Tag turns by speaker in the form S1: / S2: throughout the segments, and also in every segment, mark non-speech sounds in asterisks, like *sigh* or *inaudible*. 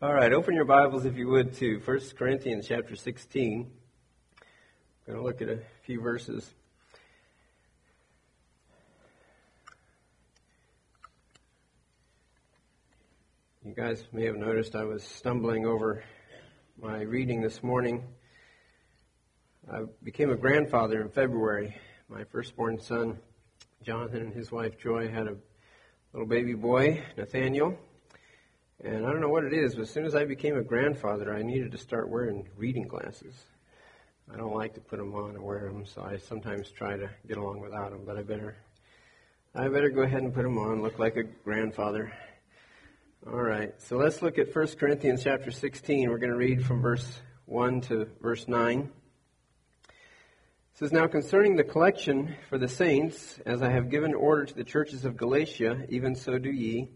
S1: All right, open your Bibles, if you would, to 1 Corinthians chapter 16. I'm going to look at a few verses. You guys may have noticed I was stumbling over my reading this morning. I became a grandfather in February. My firstborn son, Jonathan, and his wife Joy had a little baby boy, Nathaniel. And I don't know what it is, but as soon as I became a grandfather, I needed to start wearing reading glasses. I don't like to put them on or wear them, so I sometimes try to get along without them. But I better, I better go ahead and put them on. Look like a grandfather. All right. So let's look at 1 Corinthians chapter 16. We're going to read from verse 1 to verse 9. It says, Now concerning the collection for the saints, as I have given order to the churches of Galatia, even so do ye.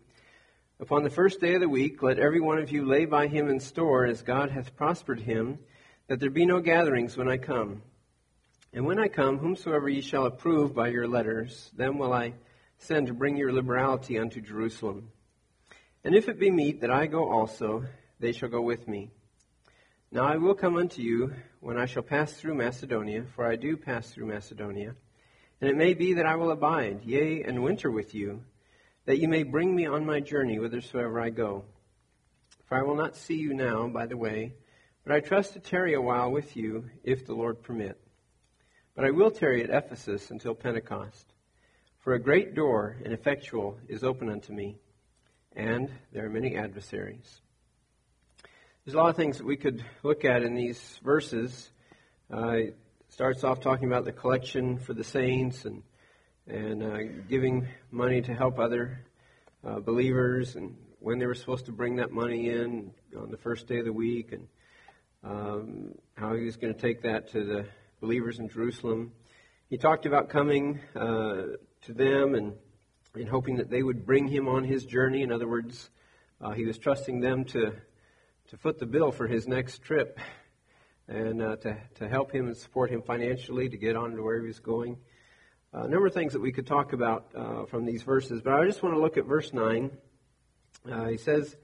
S1: Upon the first day of the week, let every one of you lay by him in store as God hath prospered him, that there be no gatherings when I come. And when I come, whomsoever ye shall approve by your letters, them will I send to bring your liberality unto Jerusalem. And if it be meet that I go also, they shall go with me. Now I will come unto you when I shall pass through Macedonia, for I do pass through Macedonia. And it may be that I will abide, yea, and winter with you that you may bring me on my journey whithersoever I go. For I will not see you now by the way, but I trust to tarry a while with you, if the Lord permit. But I will tarry at Ephesus until Pentecost. For a great door and effectual is open unto me, and there are many adversaries. There's a lot of things that we could look at in these verses. Uh, it starts off talking about the collection for the saints and and uh, giving money to help other uh, believers and when they were supposed to bring that money in on the first day of the week and um, how he was going to take that to the believers in Jerusalem. He talked about coming uh, to them and, and hoping that they would bring him on his journey. In other words, uh, he was trusting them to, to foot the bill for his next trip and uh, to, to help him and support him financially to get on to where he was going a number of things that we could talk about uh, from these verses, but I just want to look at verse 9. Uh, he says,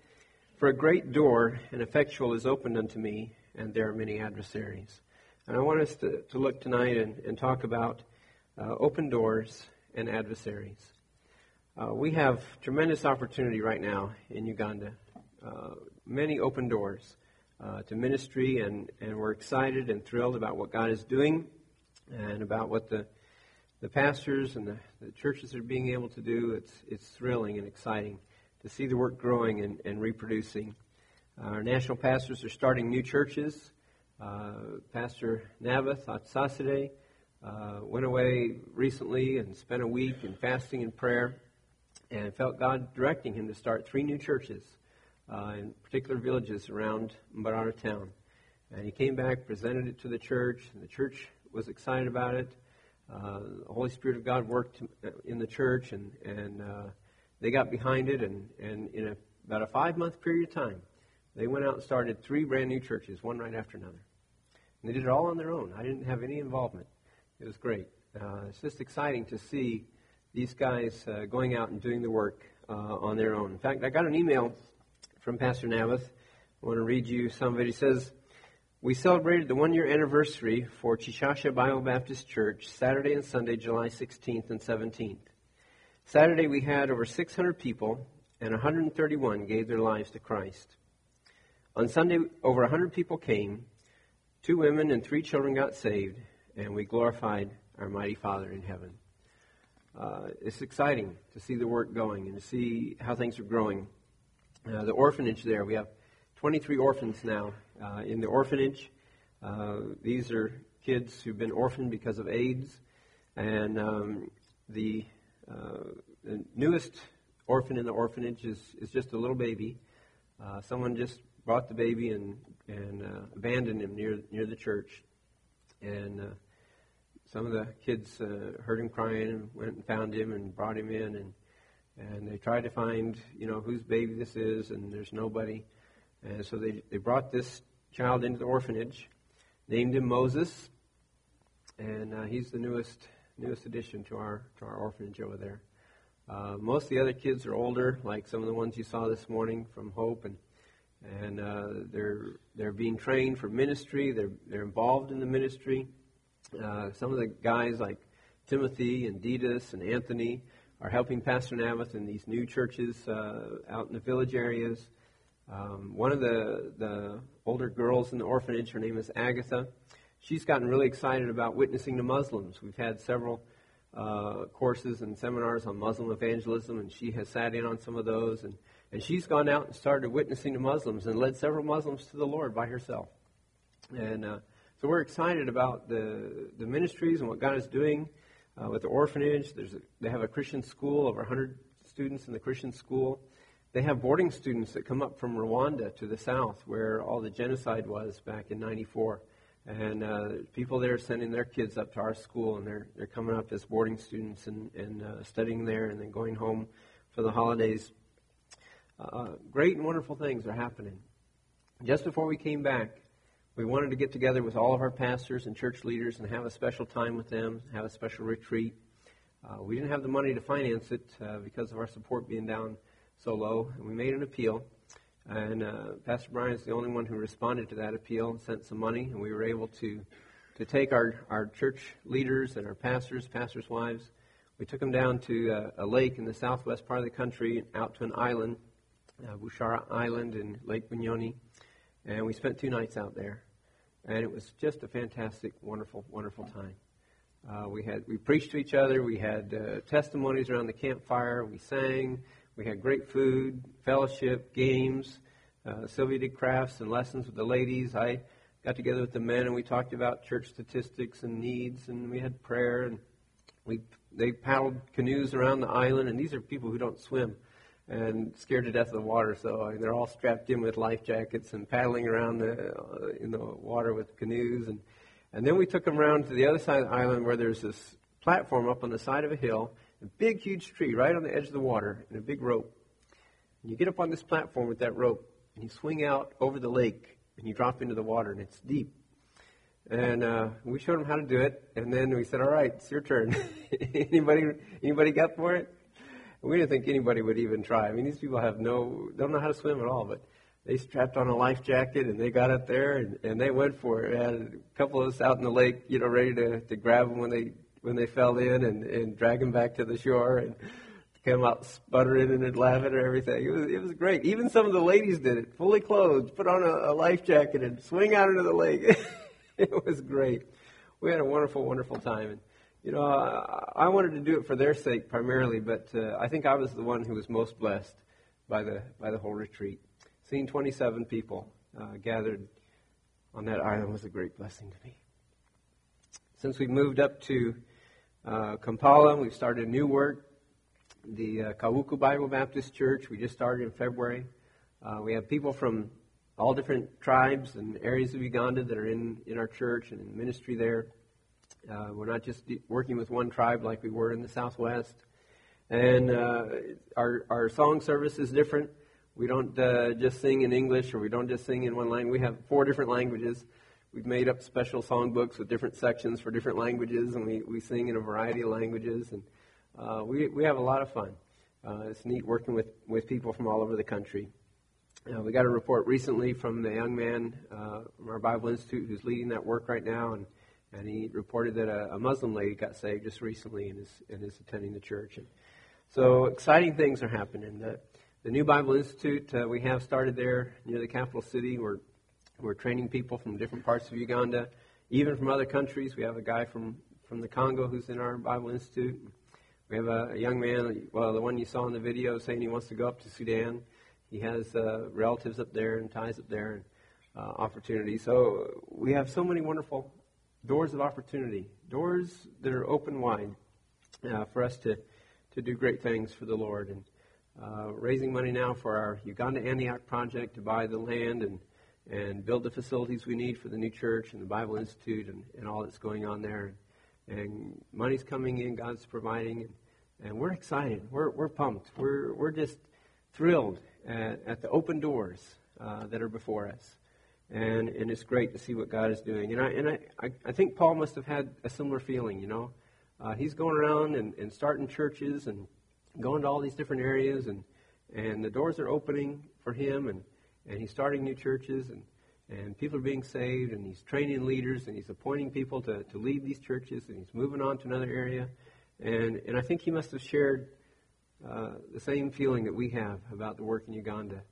S1: For a great door and effectual is opened unto me, and there are many adversaries. And I want us to, to look tonight and, and talk about uh, open doors and adversaries. Uh, we have tremendous opportunity right now in Uganda, uh, many open doors uh, to ministry, and, and we're excited and thrilled about what God is doing and about what the the pastors and the, the, churches are being able to do, it's, it's thrilling and exciting to see the work growing and, and reproducing. Uh, our national pastors are starting new churches. Uh, Pastor Navath Atsasade uh, went away recently and spent a week in fasting and prayer and felt God directing him to start three new churches uh, in particular villages around Mbarara town. And he came back, presented it to the church, and the church was excited about it. Uh, the Holy Spirit of God worked in the church, and and uh, they got behind it, and and in a, about a five month period of time, they went out and started three brand new churches, one right after another, and they did it all on their own. I didn't have any involvement. It was great. Uh, it's just exciting to see these guys uh, going out and doing the work uh, on their own. In fact, I got an email from Pastor Navath. I want to read you some of it. He says. We celebrated the one year anniversary for Chishasha Bible Baptist Church Saturday and Sunday, July 16th and 17th. Saturday, we had over 600 people, and 131 gave their lives to Christ. On Sunday, over 100 people came. Two women and three children got saved, and we glorified our mighty Father in heaven. Uh, it's exciting to see the work going and to see how things are growing. Uh, the orphanage there, we have 23 orphans now uh, in the orphanage. Uh, these are kids who've been orphaned because of AIDS. And um, the, uh, the, newest orphan in the orphanage is, is just a little baby. Uh, someone just brought the baby and, and uh, abandoned him near, near the church. And uh, some of the kids heard him crying and went and found him and brought him in. And, and they tried to find, you know, whose baby this is, and there's nobody. And so they, they brought this child into the orphanage, named him Moses, and uh, he's the newest newest addition to our to our orphanage over there. Uh, most of the other kids are older, like some of the ones you saw this morning from Hope and and uh, they're they're being trained for ministry. They're they're involved in the ministry. Uh, some of the guys like Timothy and Detus and Anthony are helping Pastor Namath in these new churches uh, out in the village areas. Um, one of the the older girls in the orphanage, her name is Agatha. She's gotten really excited about witnessing to Muslims. We've had several uh, courses and seminars on Muslim evangelism, and she has sat in on some of those. And and she's gone out and started witnessing to Muslims and led several Muslims to the Lord by herself. And uh, so we're excited about the, the ministries and what God is doing uh, with the orphanage. There's a, they have a Christian school, over 100 students in the Christian school. They have boarding students that come up from Rwanda to the south, where all the genocide was back in 94. And uh, people there are sending their kids up to our school, and they're, they're coming up as boarding students and, and uh, studying there and then going home for the holidays uh, great and wonderful things are happening. Just before we came back, we wanted to get together with all of our pastors and church leaders and have a special time with them, have a special retreat. Uh, we didn't have the money to finance it uh, because of our support being down so low, and we made an appeal. And uh, Pastor Brian is the only one who responded to that appeal and sent some money, and we were able to to take our, our church leaders and our pastors, pastors' wives. We took them down to uh, a lake in the southwest part of the country, out to an island uh, Bushara Island in Lake Bunyonyi, and we spent two nights out there, and it was just a fantastic, wonderful, wonderful time. Uh, we had we preached to each other. We had uh, testimonies around the campfire. We sang. We had great food, fellowship, games. Uh, Sylvia did crafts and lessons with the ladies. I got together with the men and we talked about church statistics and needs, and we had prayer. And we they paddled canoes around the island. And these are people who don't swim and scared to death of the water. So I they're all strapped in with life jackets and paddling around the, uh, in the water with canoes. And, and then we took them around to the other side of the island where there's this platform up on the side of a hill, a big, huge tree right on the edge of the water, and a big rope. And you get up on this platform with that rope, and you swing out over the lake, and you drop into the water, and it's deep. And uh, we showed them how to do it, and then we said, "All right, it's your turn. *laughs* anybody, anybody got for it?" And We didn't think anybody would even try. I mean, these people have no, don't know how to swim at all, but they strapped on a life jacket and they got up there and, and they went for it. We had a couple of us out in the lake, you know, ready to, to grab them when they, when they fell in and, and drag them back to the shore and come out sputtering and laughing and everything. It was, it was great. Even some of the ladies did it, fully clothed, put on a, a life jacket and swing out into the lake. *laughs* it was great. We had a wonderful, wonderful time. And you know, I, I wanted to do it for their sake primarily, but uh, I think I was the one who was most blessed by the by the whole retreat. Seeing 27 people uh, gathered on that island was a great blessing to me. Since we moved up to uh, Kampala, we've started a new work. The uh, Kawuku Bible Baptist Church, we just started in February. Uh, we have people from all different tribes and areas of Uganda that are in, in our church and in ministry there. Uh, we're not just working with one tribe like we were in the Southwest. And uh, our, our song service is different. We don't uh, just sing in English or we don't just sing in one language. We have four different languages. We've made up special songbooks with different sections for different languages, and we, we sing in a variety of languages. And uh, we, we have a lot of fun. Uh, it's neat working with, with people from all over the country. Uh, we got a report recently from the young man uh, from our Bible Institute who's leading that work right now, and and he reported that a, a, Muslim lady got saved just recently and is, and is attending the church. And so exciting things are happening. The, the New Bible Institute uh, we have started there near the capital city. We're, we're training people from different parts of Uganda, even from other countries. We have a guy from, from the Congo who's in our Bible Institute. We have a, a young man, well, the one you saw in the video saying he wants to go up to Sudan. He has uh, relatives up there and ties up there and uh, opportunities. So we have so many wonderful doors of opportunity, doors that are open wide uh, for us to, to do great things for the Lord. And uh, raising money now for our Uganda Antioch project to buy the land and, and build the facilities we need for the new church and the Bible Institute and, and all that's going on there. And money's coming in, God's providing, and, and we're excited. We're, we're pumped. We're, we're just thrilled at, at the open doors uh, that are before us and and it's great to see what God is doing. And I and I, I, I think Paul must have had a similar feeling. You know, uh, he's going around and, and starting churches and going to all these different areas, and and the doors are opening for him, and and he's starting new churches, and, and people are being saved, and he's training leaders, and he's appointing people to, to lead these churches, and he's moving on to another area. And, and I think he must have shared uh, the same feeling that we have about the work in Uganda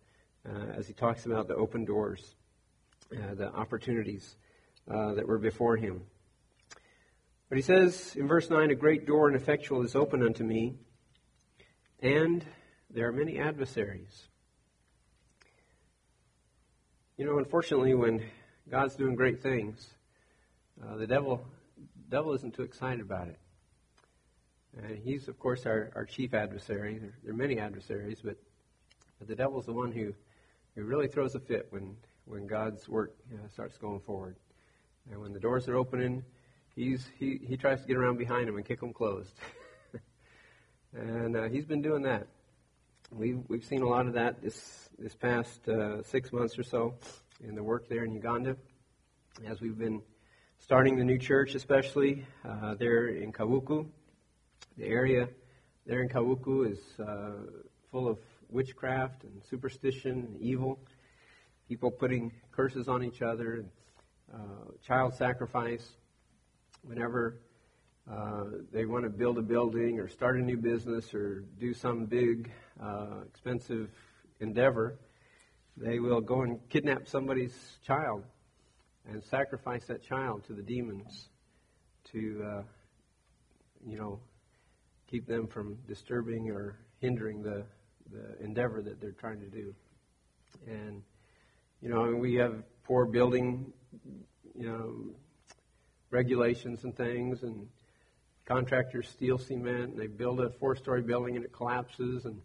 S1: uh, as he talks about the open doors, uh, the opportunities uh, that were before him. But he says in verse 9, A great door and effectual is open unto me, and there are many adversaries. You know, unfortunately, when God's doing great things, uh, the devil, devil isn't too excited about it. And he's, of course, our, our chief adversary. There, there are many adversaries, but, but the devil's the one who, who really throws a fit when, when God's work uh, starts going forward. And when the doors are opening, he's, he, he tries to get around behind them and kick them closed. *laughs* and uh, he's been doing that. We've, we've seen a lot of that this, this past uh, six months or so in the work there in Uganda as we've been starting the new church, especially uh, there in Kawuku. The area there in Kawuku is uh, full of witchcraft and superstition and evil, people putting curses on each other, and uh, child sacrifice. Whenever uh, they want to build a building or start a new business or do some big, uh, expensive endeavor, they will go and kidnap somebody's child and sacrifice that child to the demons to, uh, you know, keep them from disturbing or hindering the, the endeavor that they're trying to do. And, you know, we have poor building, you know, regulations and things, and contractors steal cement and they build a four-story building and it collapses and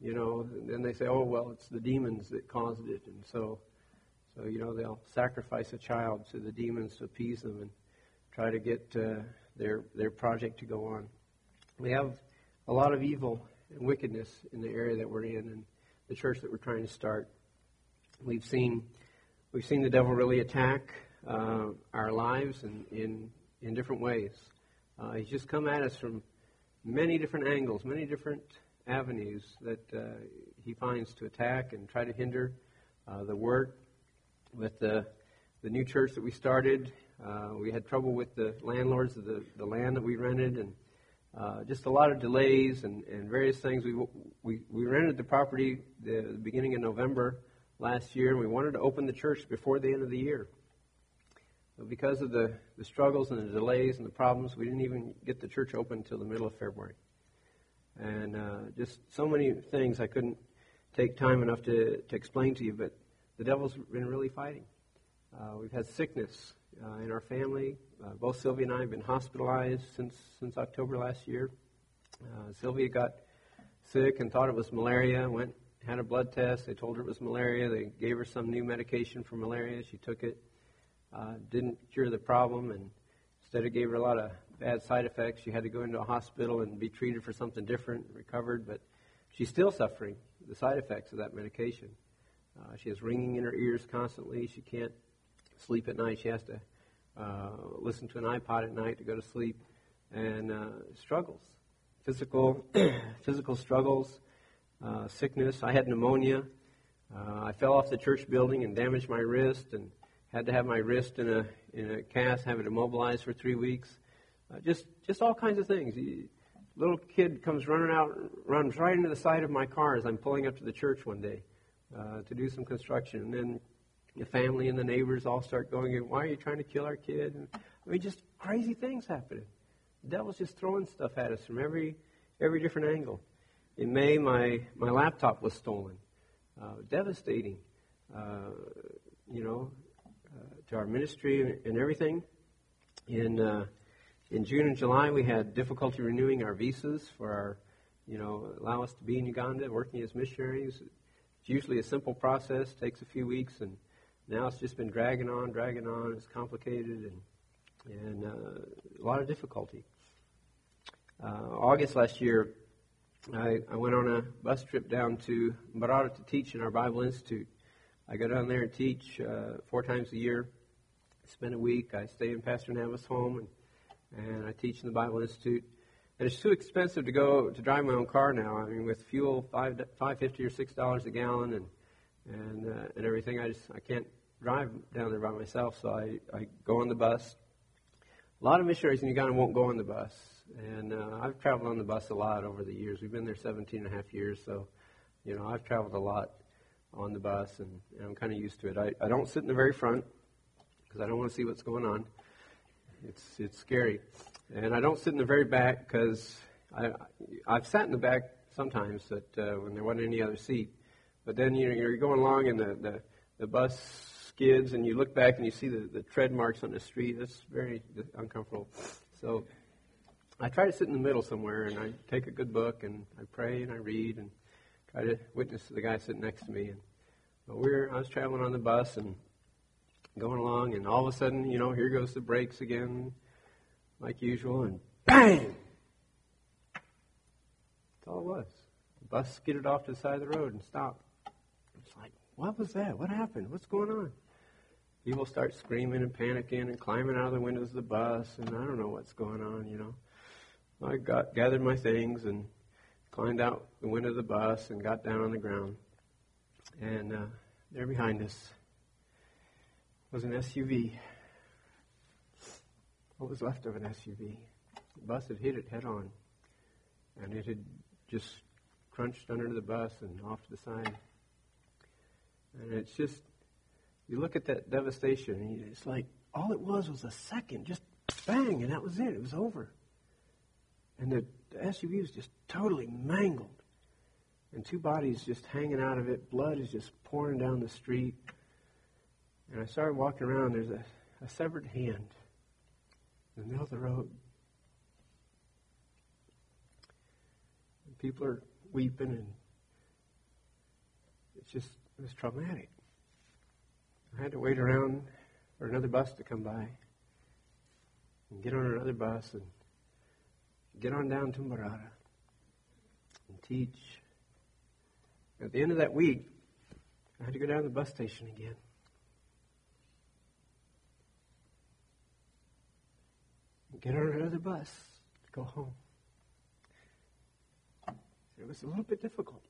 S1: you know and then they say oh well it's the demons that caused it. And so so you know they'll sacrifice a child to the demons to appease them and try to get uh, their their project to go on. We have a lot of evil and wickedness in the area that we're in and the church that we're trying to start. We've seen we've seen the devil really attack uh, our lives in, in in different ways. Uh, he's just come at us from many different angles, many different avenues that uh, he finds to attack and try to hinder uh, the work. With the, the new church that we started, uh, we had trouble with the landlords of the, the land that we rented and uh, just a lot of delays and, and various things. We, we, we rented the property the, the beginning of November last year, and we wanted to open the church before the end of the year. But because of the, the struggles and the delays and the problems, we didn't even get the church open until the middle of February. And uh, just so many things I couldn't take time enough to, to explain to you, but the devil's been really fighting. Uh, we've had sickness uh, in our family. Uh, both Sylvia and I have been hospitalized since, since October last year. Uh, Sylvia got sick and thought it was malaria, went had a blood test. They told her it was malaria. They gave her some new medication for malaria. She took it uh, didn't cure the problem, and instead it gave her a lot of bad side effects. She had to go into a hospital and be treated for something different, recovered, but she's still suffering the side effects of that medication. Uh, she has ringing in her ears constantly. She can't sleep at night. She has to uh, listen to an iPod at night to go to sleep, and uh, struggles, physical, *clears throat* physical struggles, uh, sickness. I had pneumonia. Uh, I fell off the church building and damaged my wrist, and had to have my wrist in a in a cast, have it immobilized for three weeks. Uh, just just all kinds of things. He, little kid comes running out, runs right into the side of my car as I'm pulling up to the church one day uh, to do some construction, and then the family and the neighbors all start going, "Why are you trying to kill our kid?" And, I mean, just crazy things happening. The devil's just throwing stuff at us from every every different angle. In May, my my laptop was stolen. Uh, devastating. Uh, you know, to our ministry and everything. In uh, in June and July, we had difficulty renewing our visas for our, you know, allow us to be in Uganda working as missionaries. It's usually a simple process, takes a few weeks, and now it's just been dragging on, dragging on. It's complicated and and uh, a lot of difficulty. Uh, August last year, I, I, went on a bus trip down to Mbarara to teach in our Bible Institute. I go down there and teach uh, four times a year spend a week. I stay in Pastor Nava's home, and, and I teach in the Bible Institute. And it's too expensive to go to drive my own car now. I mean, with fuel five five fifty or six dollars a gallon, and and uh, and everything. I just I can't drive down there by myself, so I I go on the bus. A lot of missionaries in Uganda won't go on the bus, and uh, I've traveled on the bus a lot over the years. We've been there 17 and a half years, so you know I've traveled a lot on the bus, and, and I'm kind of used to it. I, I don't sit in the very front because I don't want to see what's going on. It's it's scary, and I don't sit in the very back because I I've sat in the back sometimes that uh, when there wasn't any other seat, but then you know you're going along and the the, the bus skids and you look back and you see the, the tread marks on the street. That's very uncomfortable. So I try to sit in the middle somewhere and I take a good book and I pray and I read and try to witness to the guy sitting next to me. And but we're I was traveling on the bus and going along, and all of a sudden, you know, here goes the brakes again, like usual, and bang! That's all it was. The bus skidded off to the side of the road and stopped. It's like, what was that? What happened? What's going on? People start screaming and panicking and climbing out of the windows of the bus, and I don't know what's going on, you know. I got gathered my things and climbed out the window of the bus and got down on the ground. And uh, there behind us was an SUV. What was left of an SUV? The bus had hit it head on, and it had just crunched under the bus and off to the side. And it's just, you look at that devastation, and it's like all it was was a second, just bang, and that was it. It was over. And the, the SUV was just totally mangled. And two bodies just hanging out of it. Blood is just pouring down the street. And I started walking around. There's a, a severed hand in the middle of the road. And people are weeping, and it's just, it was traumatic. I had to wait around for another bus to come by and get on another bus and get on down to Mbarara and teach. At the end of that week, I had to go down to the bus station again. Get on another bus to go home. It was a little bit difficult.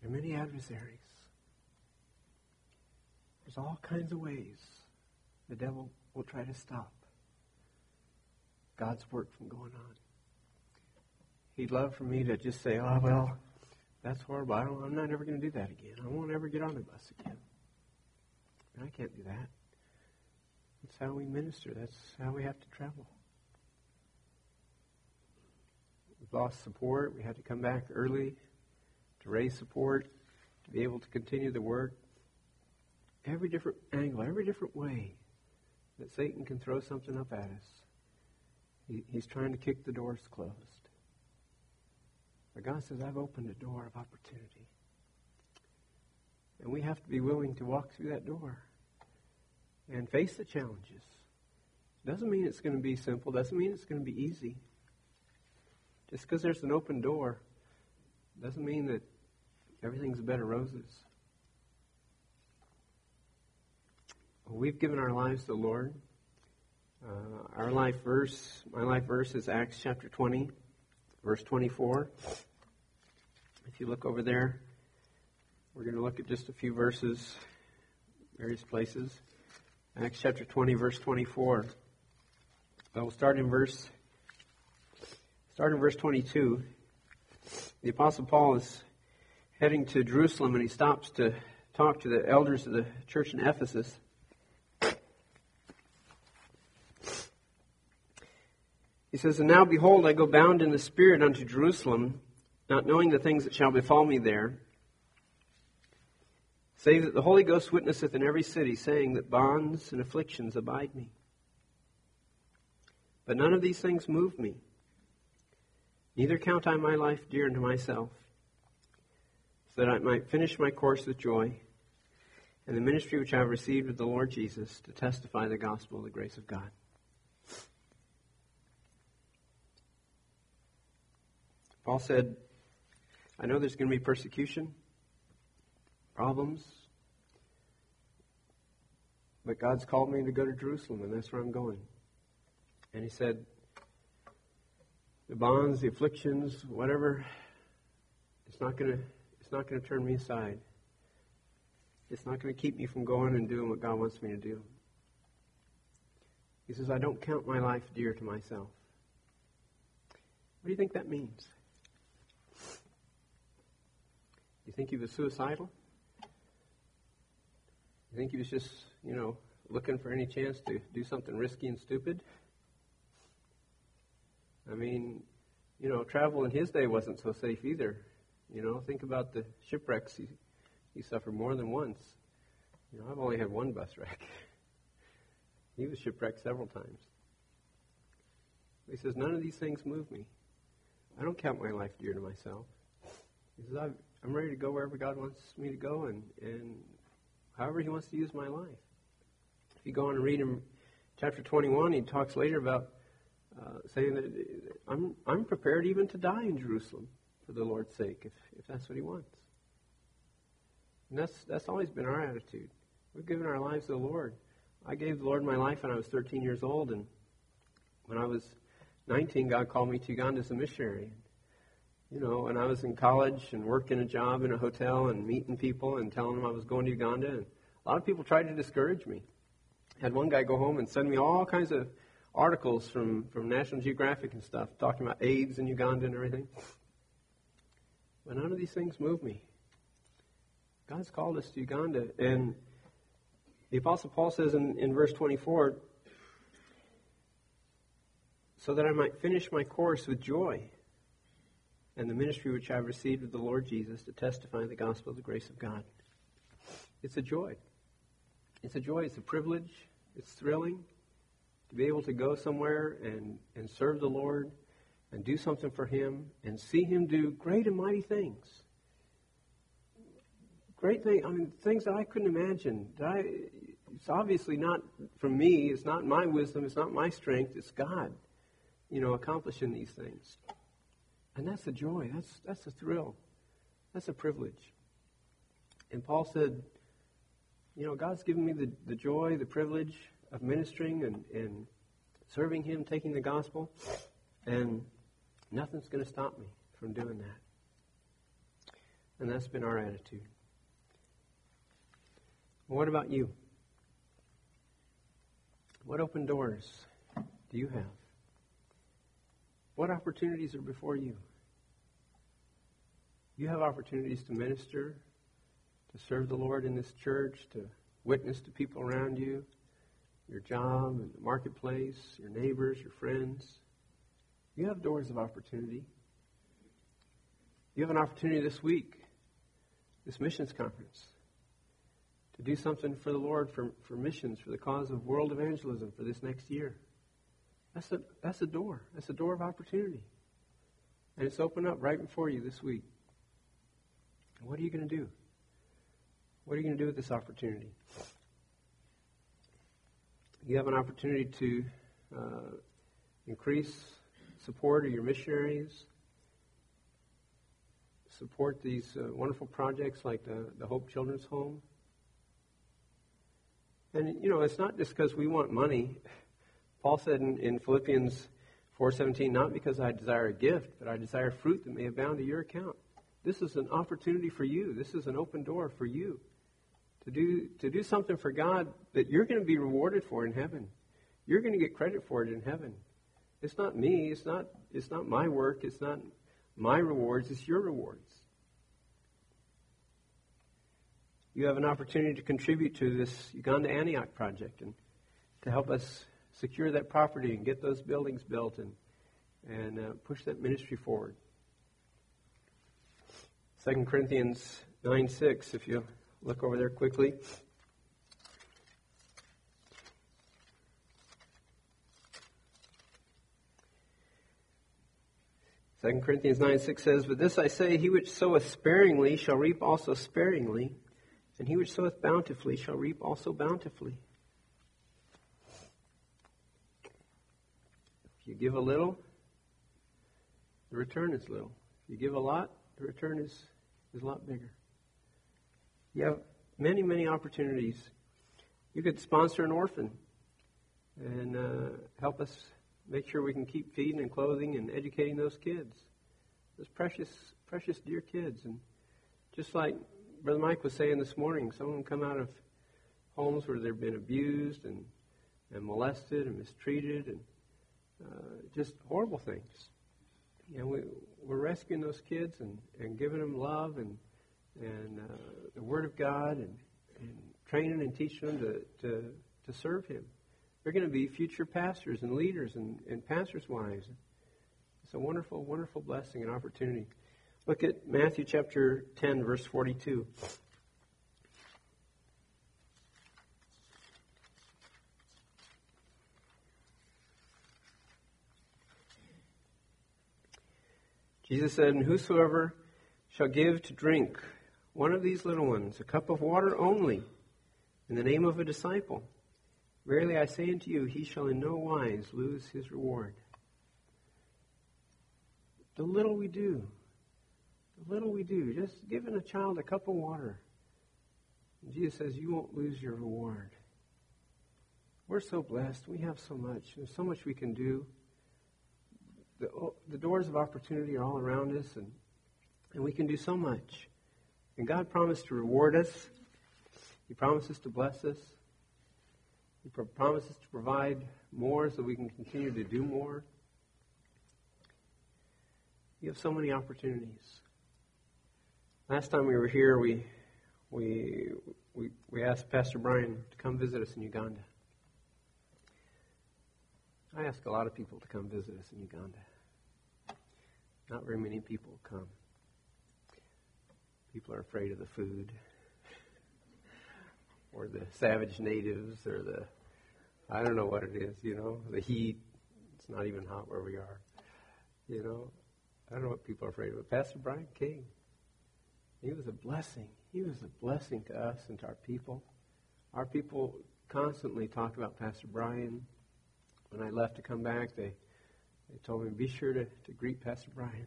S1: There are many adversaries. There's all kinds of ways the devil will try to stop God's work from going on. He'd love for me to just say, oh, well, that's horrible. I am not ever going to do that again. I won't ever get on the bus again. I can't do that. That's how we minister. That's how we have to travel. We've lost support. We had to come back early to raise support, to be able to continue the work. Every different angle, every different way that Satan can throw something up at us, he, he's trying to kick the doors closed. But God says, I've opened a door of opportunity. And we have to be willing to walk through that door and face the challenges. Doesn't mean it's going to be simple, doesn't mean it's going to be easy. Just because there's an open door doesn't mean that everything's a bed of roses. We've given our lives to the Lord. Uh, our life verse, my life verse is Acts chapter 20, verse 24. If you look over there, we're going to look at just a few verses, various places. Acts chapter 20, verse 24. I will start in verse start in verse 22. The apostle Paul is heading to Jerusalem and he stops to talk to the elders of the church in Ephesus. He says, And now behold, I go bound in the Spirit unto Jerusalem, not knowing the things that shall befall me there, save that the Holy Ghost witnesseth in every city, saying that bonds and afflictions abide me. But none of these things move me. Neither count I my life dear unto myself, so that I might finish my course with joy, and the ministry which I have received of the Lord Jesus to testify the gospel of the grace of God. Paul said, I know there's going to be persecution, problems, but God's called me to go to Jerusalem, and that's where I'm going. And he said, the bonds, the afflictions, whatever, it's not going to it's not going to turn me aside. It's not going to keep me from going and doing what God wants me to do. He says, I don't count my life dear to myself. What do you think that means? You think he was suicidal? You think he was just, you know, looking for any chance to do something risky and stupid? I mean, you know, travel in his day wasn't so safe either. You know, think about the shipwrecks he, he suffered more than once. You know, I've only had one bus wreck. *laughs* he was shipwrecked several times. He says, None of these things move me. I don't count my life dear to myself. He says, I'm ready to go wherever God wants me to go and, and however He wants to use my life. If you go on and read in chapter 21, he talks later about uh, saying that I'm, I'm prepared even to die in Jerusalem for the Lord's sake, if, if that's what He wants. And that's, that's always been our attitude. We've given our lives to the Lord. I gave the Lord my life when I was 13 years old, and when I was 19, God called me to Uganda as a missionary. You know, when I was in college and working a job in a hotel and meeting people and telling them I was going to Uganda, and a lot of people tried to discourage me. I had one guy go home and send me all kinds of articles from, from National Geographic and stuff talking about AIDS in Uganda and everything. But none of these things move me. God's called us to Uganda. And the Apostle Paul says in, in verse 24, so that I might finish my course with joy and the ministry which I have received of the Lord Jesus to testify the gospel of the grace of God. It's a joy. It's a joy. It's a privilege. It's thrilling to be able to go somewhere and, and serve the Lord and do something for Him and see Him do great and mighty things. Great things, I mean, things that I couldn't imagine. I, it's obviously not from me, it's not my wisdom, it's not my strength, it's God, you know, accomplishing these things. And that's a joy, that's, that's a thrill, that's a privilege. And Paul said, you know, God's given me the, the joy, the privilege of ministering and, and serving Him, taking the gospel. And Nothing's going to stop me from doing that. And that's been our attitude. What about you? What open doors do you have? What opportunities are before you? You have opportunities to minister, to serve the Lord in this church, to witness to people around you, your job, and the marketplace, your neighbors, your friends. You have doors of opportunity. You have an opportunity this week, this missions conference, to do something for the Lord, for, for missions, for the cause of world evangelism for this next year. That's a, that's a door. That's a door of opportunity. And it's opened up right before you this week. What are you going to do? What are you going to do with this opportunity? You have an opportunity to uh, increase support of your missionaries, support these uh, wonderful projects like the, the Hope Children's Home. And, you know, it's not just because we want money. Paul said in, in Philippians 4.17, not because I desire a gift, but I desire fruit that may abound to your account. This is an opportunity for you. This is an open door for you to do, to do something for God that you're going to be rewarded for in heaven. You're going to get credit for it in heaven. It's not me. It's not, it's not my work. It's not my rewards. It's your rewards. You have an opportunity to contribute to this Uganda Antioch project and to help us secure that property and get those buildings built and, and uh, push that ministry forward. 2 Corinthians 9 6, if you look over there quickly. 2 Corinthians 9 6 says, But this I say, he which soweth sparingly shall reap also sparingly, and he which soweth bountifully shall reap also bountifully. If you give a little, the return is little. If you give a lot, the return is, is a lot bigger. You have many, many opportunities You could sponsor an orphan and uh, help us make sure we can keep feeding and clothing and educating those kids, those precious, precious dear kids. And just like Brother Mike was saying this morning, some of them come out of homes where they've been abused and, and molested and mistreated and uh, just horrible things. And we, we're rescuing those kids and, and giving them love and, and uh, the Word of God and, and training and teaching them to, to, to serve Him. They're going to be future pastors and leaders and, and pastors' wives. It's a wonderful, wonderful blessing and opportunity. Look at Matthew chapter 10, verse 42. Jesus said, And whosoever shall give to drink one of these little ones a cup of water only in the name of a disciple, verily I say unto you, he shall in no wise lose his reward. The little we do, the little we do, just giving a child a cup of water. Jesus says, You won't lose your reward. We're so blessed. We have so much. There's so much we can do the, the doors of opportunity are all around us, and, and we can do so much. And God promised to reward us. He promises to bless us. He pro- promises to provide more so we can continue to do more. You have so many opportunities. Last time we were here, we, we, we, we asked Pastor Brian to come visit us in Uganda. I ask a lot of people to come visit us in Uganda. Not very many people come. People are afraid of the food, or the savage natives, or the, I don't know what it is, you know, the heat. It's not even hot where we are. You know, I don't know what people are afraid of. But Pastor Brian King, he was a blessing. He was a blessing to us and to our people. Our people constantly talk about Pastor Brian when I left to come back, they, they told me, be sure to, to greet Pastor Brian.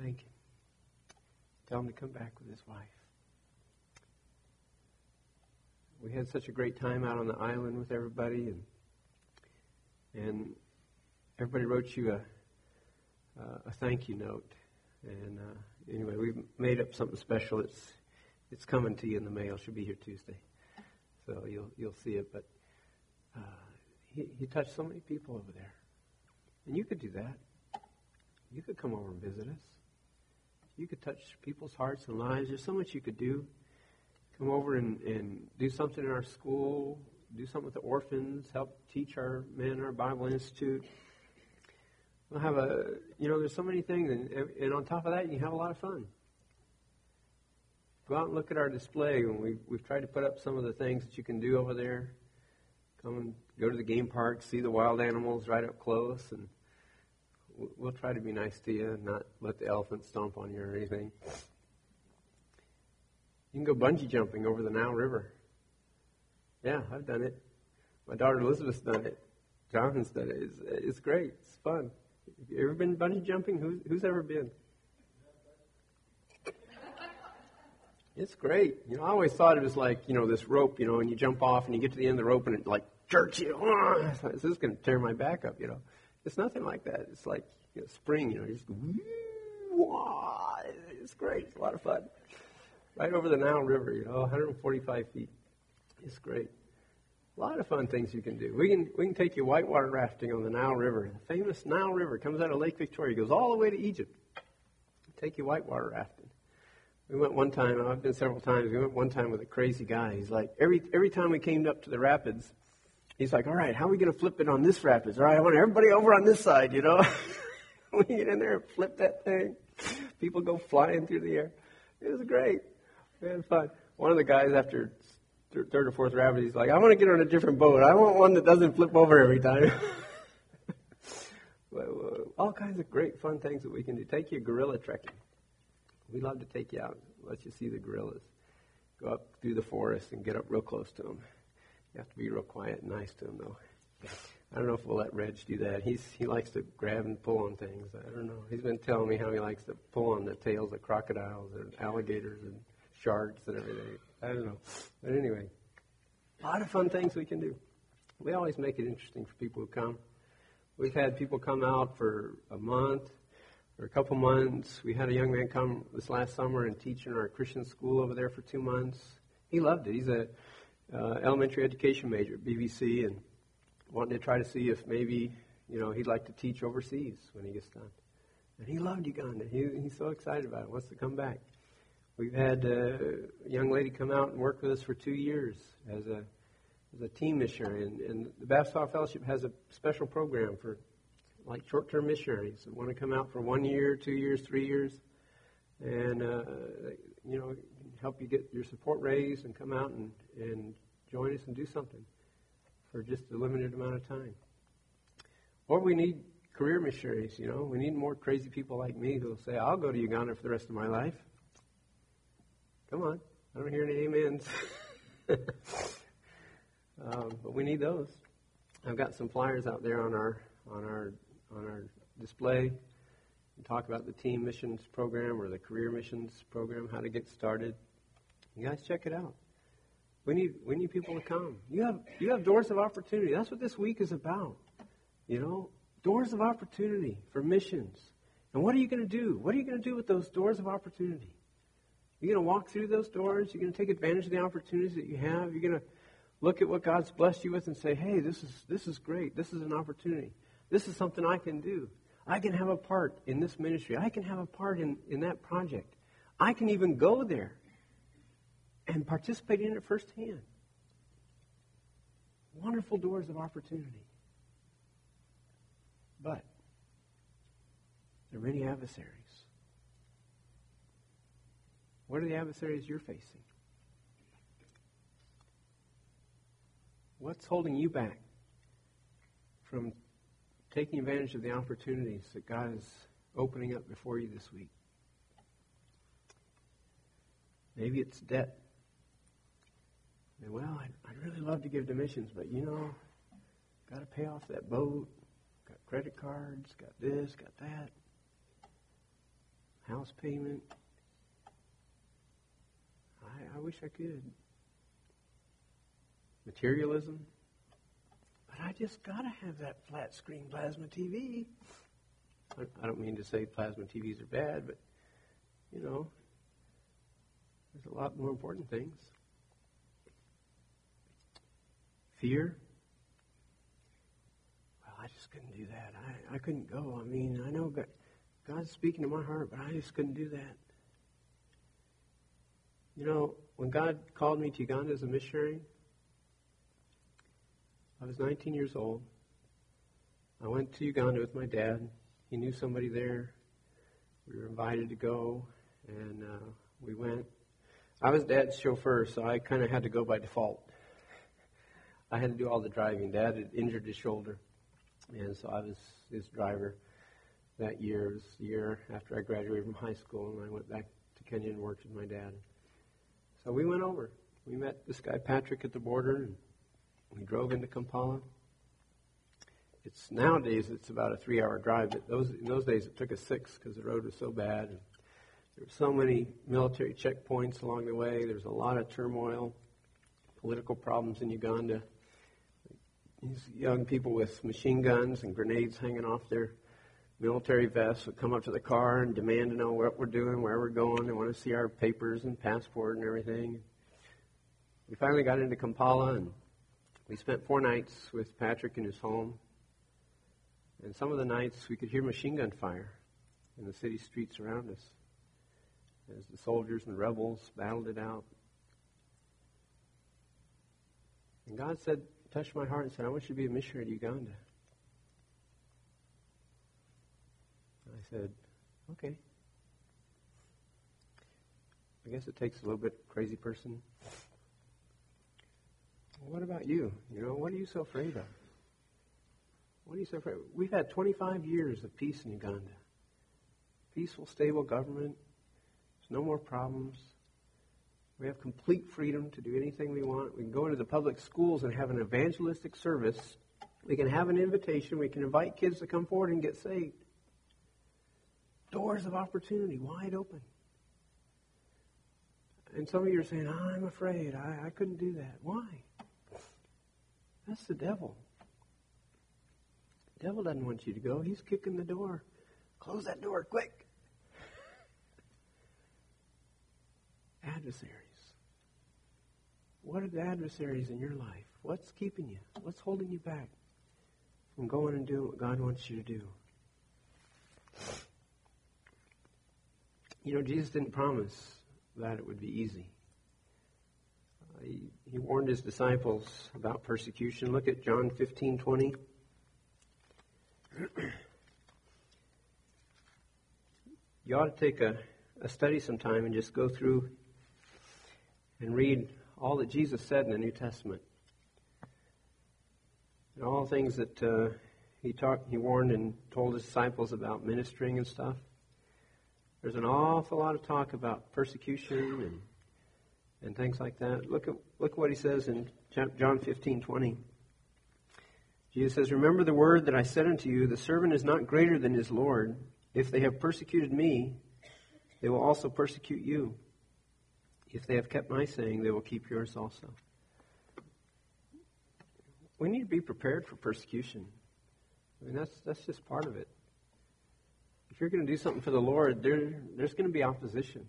S1: Thank him. Tell him to come back with his wife. We had such a great time out on the island with everybody, and and everybody wrote you a uh, a thank you note. And uh, anyway, we've made up something special. It's it's coming to you in the mail. Should be here Tuesday, so you'll you'll see it. But uh, he, he touched so many people over there. And you could do that. You could come over and visit us. You could touch people's hearts and lives. There's so much you could do. Come over and, and do something in our school, do something with the orphans, help teach our men our Bible Institute. We'll have a, you know, there's so many things. And, and on top of that, you have a lot of fun. Go out and look at our display. And we've, we've tried to put up some of the things that you can do over there. Come and go to the game park, see the wild animals right up close, and we'll try to be nice to you and not let the elephant stomp on you or anything. You can go bungee jumping over the Nile River. Yeah, I've done it. My daughter Elizabeth's done it. Jonathan's done it. It's, it's great. It's fun. Have you ever been bungee jumping? Who's, who's ever been? It's great. You know, I always thought it was like, you know, this rope, you know, and you jump off and you get to the end of the rope and it like you. This is going to tear my back up, you know. It's nothing like that. It's like you know, spring, you know, you just go, it's great. It's a lot of fun. Right over the Nile River, you know, 145 feet. It's great. A lot of fun things you can do. We can we can take you whitewater rafting on the Nile River. The famous Nile River comes out of Lake Victoria, goes all the way to Egypt. Take you whitewater rafting. We went one time. I've been several times. We went one time with a crazy guy. He's like every every time we came up to the rapids, he's like, "All right, how are we going to flip it on this rapids? All right, I want everybody over on this side, you know." *laughs* we get in there and flip that thing. People go flying through the air. It was great. We had fun. One of the guys after third or fourth rapid, he's like, "I want to get on a different boat. I want one that doesn't flip over every time." *laughs* Uh, all kinds of great fun things that we can do. Take you gorilla trekking. We love to take you out, let you see the gorillas. Go up through the forest and get up real close to them. You have to be real quiet and nice to them, though. I don't know if we'll let Reg do that. He's he likes to grab and pull on things. I don't know. He's been telling me how he likes to pull on the tails of crocodiles and alligators and sharks and everything. I don't know. But anyway, A lot of fun things we can do. We always make it interesting for people who come. We've had people come out for a month or a couple months. We had a young man come this last summer and teach in our Christian school over there for two months. He loved it. He's a uh, elementary education major at BBC and wanting to try to see if maybe you know he'd like to teach overseas when he gets done. And he loved Uganda. He, he's so excited about it. Wants to come back. We've had a young lady come out and work with us for two years as a as a team missionary, and, and the Baptist Fellowship has a special program for like short-term missionaries that want to come out for one year, two years, three years, and uh, you know help you get your support raised and come out and, and join us and do something for just a limited amount of time. Or we need career missionaries, you know. We need more crazy people like me who will say, I'll go to Uganda for the rest of my life. Come on. I don't hear any amens. *laughs* um, but we need those. I've got some flyers out there on our on our on our display. We talk about the team missions program or the career missions program, how to get started. You guys check it out. We need we need people to come. You have you have doors of opportunity. That's what this week is about. You know, doors of opportunity for missions. And what are you going to do? What are you going to do with those doors of opportunity? You're going to walk through those doors. You're going to take advantage of the opportunities that you have. You're going to look at what God's blessed you with and say, "Hey, this is this is great. This is an opportunity. This is something I can do. I can have a part in this ministry. I can have a part in, in that project. I can even go there and participate in it firsthand. Wonderful doors of opportunity. But there are many adversaries. What are the adversaries you're facing? What's holding you back from taking advantage of the opportunities that God is opening up before you this week? Maybe it's debt. And well, I'd, I'd really love to give to missions, but you know, got to pay off that boat, got credit cards, got this, got that, house payment. I, I wish I could. Materialism. But I just got to have that flat screen plasma TV. I, I don't mean to say plasma TVs are bad, but, you know, there's a lot more important things. Fear. Well, I just couldn't do that. I, I couldn't go. I mean, I know God, God's speaking to my heart, but I just couldn't do that. You know, when God called me to Uganda as a missionary, I was 19 years old. I went to Uganda with my dad. He knew somebody there. We were invited to go, and uh, we went. I was dad's chauffeur, so I kind of had to go by default. I had to do all the driving. Dad had injured his shoulder, and so I was his driver that year. It was year after I graduated from high school, and I went back to Kenya and worked with my dad. So we went over. We met this guy Patrick at the border, and we drove into Kampala. It's nowadays it's about a three-hour drive, but those in those days it took us six because the road was so bad. And there were so many military checkpoints along the way. There's a lot of turmoil, political problems in Uganda. These young people with machine guns and grenades hanging off their military vests would come up to the car and demand to know what we're doing, where we're going. They want to see our papers and passport and everything. We finally got into Kampala and we spent four nights with Patrick in his home. And some of the nights we could hear machine gun fire in the city streets around us as the soldiers and rebels battled it out. And God said, touched my heart and said, I want you to be a missionary to Uganda. I said, okay. I guess it takes a little bit crazy person. What about you? You know, what are you so afraid of? What are you so afraid of? We've had 25 years of peace in Uganda. Peaceful, stable government. There's no more problems. We have complete freedom to do anything we want. We can go into the public schools and have an evangelistic service. We can have an invitation. We can invite kids to come forward and get saved. Doors of opportunity wide open. And some of you are saying, I'm afraid. I, I couldn't do that. Why? That's the devil. The devil doesn't want you to go. He's kicking the door. Close that door, quick. Adversaries. What are the adversaries in your life? What's keeping you? What's holding you back from going and doing what God wants you to do? You know, Jesus didn't promise that it would be easy. Uh, he, he warned his disciples about persecution. Look at John 15 20. *clears throat* you ought to take a, a study sometime and just go through and read all that Jesus said in the New Testament. And all things that uh, he talked, he warned and told his disciples about ministering and stuff. There's an awful lot of talk about persecution and and things like that. Look at look what he says in John 15:20. Jesus says, "Remember the word that I said unto you: The servant is not greater than his Lord. If they have persecuted me, they will also persecute you. If they have kept my saying, they will keep yours also." We need to be prepared for persecution. I mean, that's that's just part of it. If you're going to do something for the Lord, there there's going to be opposition.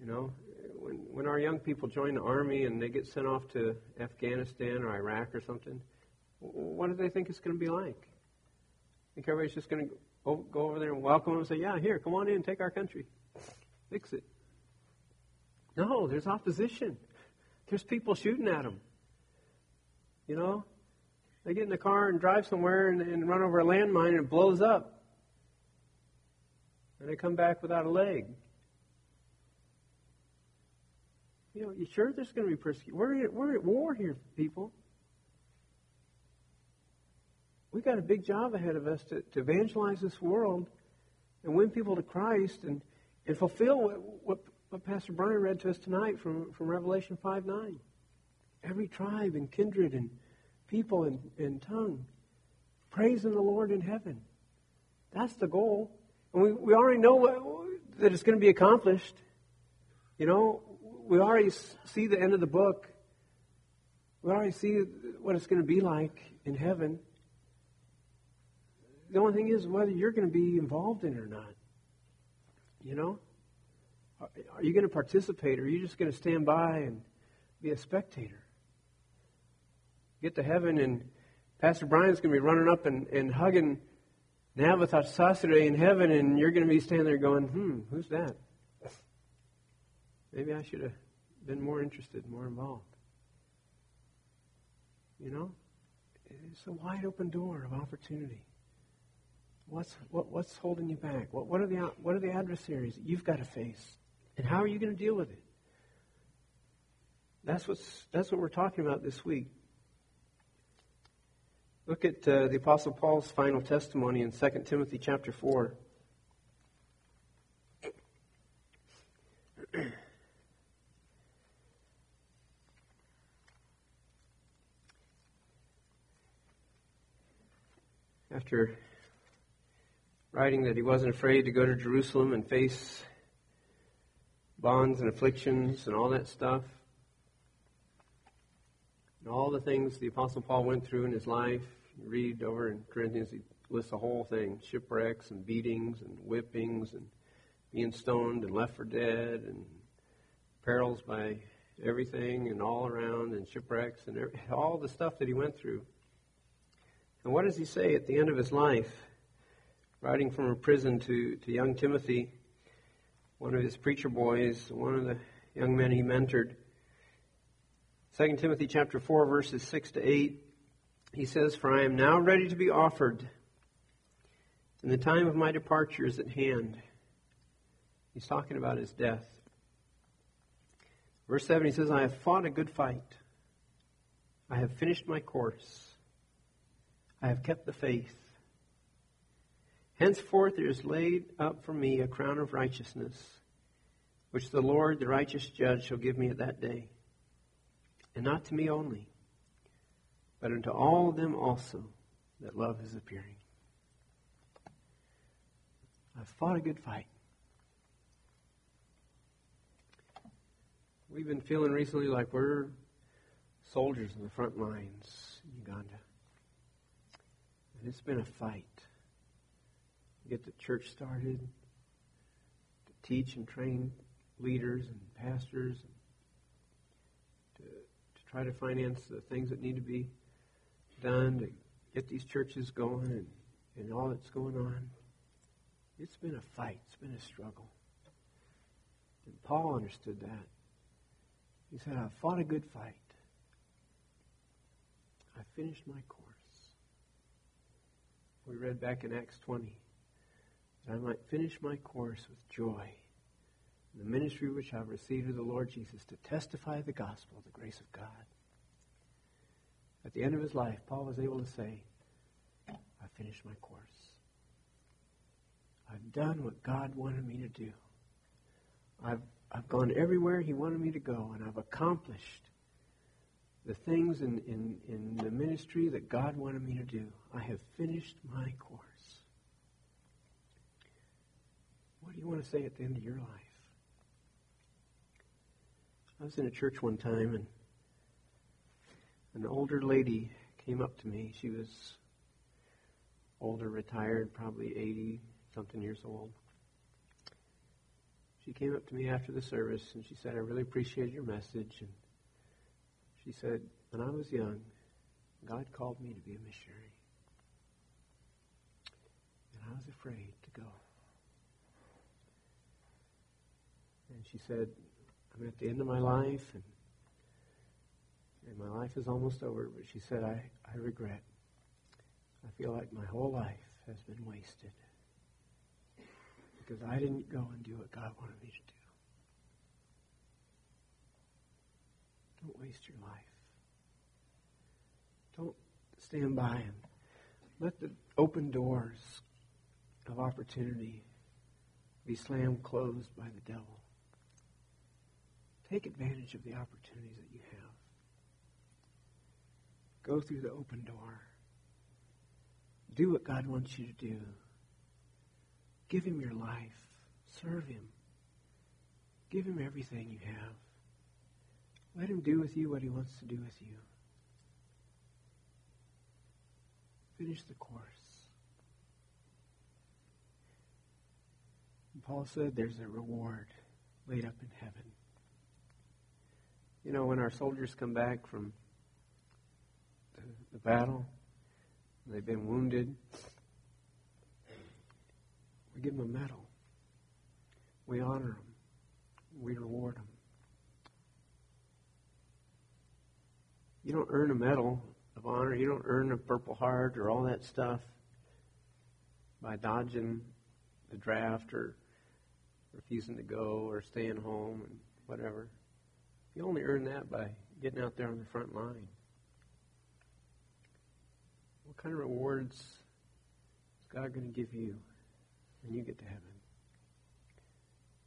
S1: You know, when when our young people join the army and they get sent off to Afghanistan or Iraq or something, what do they think it's going to be like? Think everybody's just going to go over there and welcome them and say, "Yeah, here, come on in, take our country, fix it." No, there's opposition. There's people shooting at them. You know, they get in the car and drive somewhere and, and run over a landmine and it blows up. And they come back without a leg. You know, you sure there's going to be persecution? We're, we're at war here, people. We've got a big job ahead of us to, to evangelize this world and win people to Christ and, and fulfill what, what, what Pastor Brian read to us tonight from, from Revelation 5 9. Every tribe and kindred and people and, and tongue praising the Lord in heaven. That's the goal. And we, we already know what, that it's going to be accomplished. You know, we already see the end of the book. We already see what it's going to be like in heaven. The only thing is whether you're going to be involved in it or not. You know? Are you going to participate or are you just going to stand by and be a spectator? Get to heaven and Pastor Brian's going to be running up and, and hugging Navitas Sastre in heaven and you're going to be standing there going, hmm, who's that? Maybe I should have been more interested, more involved. You know? It's a wide open door of opportunity. What's, what, what's holding you back? What, what, are the, what are the adversaries you've got to face? And how are you going to deal with it? That's, what's, that's what we're talking about this week. Look at uh, the Apostle Paul's final testimony in 2 Timothy chapter 4. after writing that he wasn't afraid to go to Jerusalem and face bonds and afflictions and all that stuff. And all the things the Apostle Paul went through in his life. You read over in Corinthians, he lists the whole thing shipwrecks and beatings and whippings and being stoned and left for dead and perils by everything and all around and shipwrecks and *laughs* all the stuff that he went through. And what does he say at the end of his life? Writing from a prison to, to young Timothy, one of his preacher boys, one of the young men he mentored. 2 Timothy chapter 4, verses 6 to 8, he says, For I am now ready to be offered, and the time of my departure is at hand. He's talking about his death. Verse 7, he says, I have fought a good fight. I have finished my course. I have kept the faith. Henceforth there is laid up for me a crown of righteousness, which the Lord, the righteous judge, shall give me at that day. And not to me only, but unto all them also that love his appearing. I've fought a good fight. We've been feeling recently like we're soldiers in the front lines in Uganda. And it's been a fight. Get the church started, to teach and train leaders and pastors, and to, to try to finance the things that need to be done to get these churches going and, and all that's going on. It's been a fight. It's been a struggle. And Paul understood that. He said, I fought a good fight. I finished my course. We read back in Acts 20 that I might finish my course with joy. The ministry which I've received of the Lord Jesus to testify the gospel of the grace of God. At the end of his life, Paul was able to say, I finished my course. I've done what God wanted me to do. I've, I've gone everywhere He wanted me to go, and I've accomplished the things in, in, in the ministry that God wanted me to do. I have finished my course. What do you want to say at the end of your life? I was in a church one time, and an older lady came up to me. She was older, retired, probably 80 something years old. She came up to me after the service and she said, I really appreciate your message. And she said, When I was young, God called me to be a missionary. And I was afraid to go. And she said, I'm at the end of my life and and my life is almost over, but she said, I, I regret. I feel like my whole life has been wasted because I didn't go and do what God wanted me to do. Don't waste your life. Don't stand by and let the open doors of opportunity be slammed closed by the devil. Take advantage of the opportunities that you have. Go through the open door. Do what God wants you to do. Give Him your life. Serve Him. Give Him everything you have. Let Him do with you what He wants to do with you. Finish the course. And Paul said there's a reward laid up in heaven. You know, when our soldiers come back from the, battle, they've been wounded, we give them a medal. We honor them. We reward them. You don't earn a medal of honor. You don't earn a Purple Heart or all that stuff by dodging the draft or refusing to go or staying home and whatever. You only earn that by getting out there on the front line. What kind of rewards is God going to give you when you get to heaven?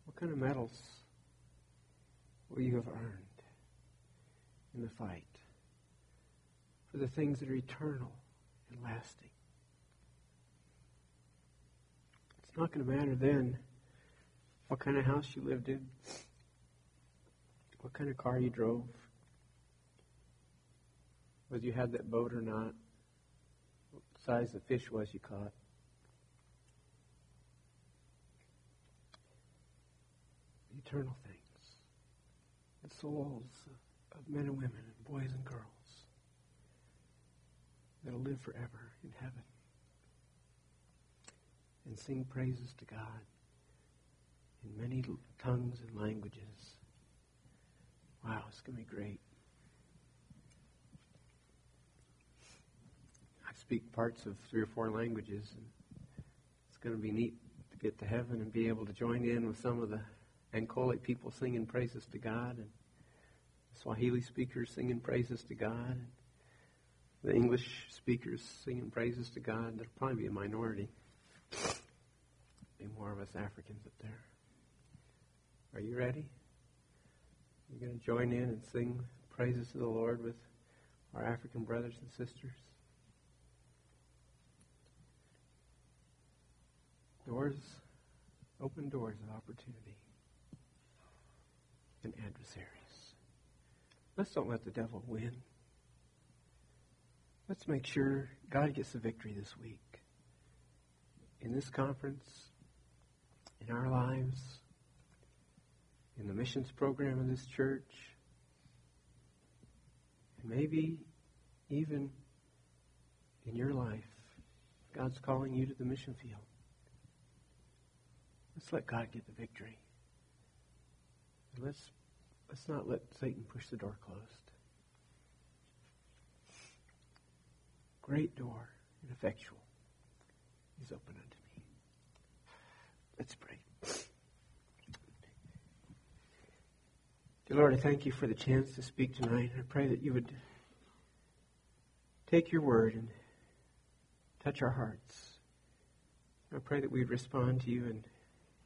S1: What kind of medals will you have earned in the fight for the things that are eternal and lasting? It's not going to matter then what kind of house you lived in, what kind of car you drove, whether you had that boat or not, what size the fish was you caught. eternal things, the souls of men and women and boys and girls that'll live forever in heaven and sing praises to God in many tongues and languages. Wow, it's going to be great. I speak parts of three or four languages, and it's going to be neat to get to heaven and be able to join in with some of the Ankole people singing praises to God, and Swahili speakers singing praises to God, and the English speakers singing praises to God. There'll probably be a minority. Be more of us Africans up there. Are you ready? You're going to join in and sing praises to the Lord with our African brothers and sisters. Doors, open doors of opportunity and adversaries. Let's don't let the devil win. let's make sure God gets the victory this week. In this conference, in our lives, in the missions program of this church, and maybe even in your life, God's calling you to the mission field. Let's let God get the victory. Let's let's not let Satan push the door closed. Great door and effectual is open unto me. Let's pray. Lord, I thank you for the chance to speak tonight. I pray that you would take your word and touch our hearts. I pray that we'd respond to you in,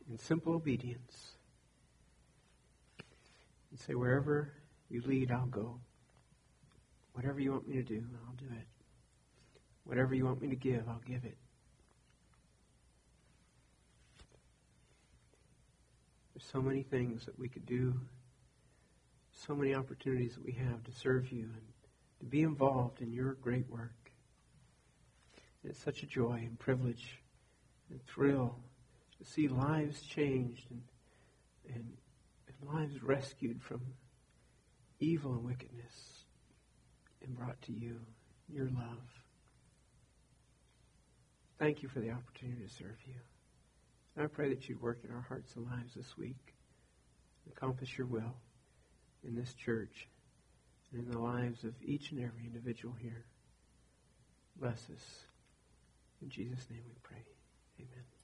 S1: in simple obedience and say, wherever you lead, I'll go. Whatever you want me to do, I'll do it. Whatever you want me to give, I'll give it. There's so many things that we could do, so many opportunities that we have to serve you and to be involved in your great work. It's such a joy and privilege and thrill to see lives changed and, and, and lives rescued from evil and wickedness and brought to you, your love. Thank you for the opportunity to serve you. I pray that you'd work in our hearts and lives this week, accomplish your will in this church and in the lives of each and every individual here. Bless us. In Jesus' name we pray. Amen.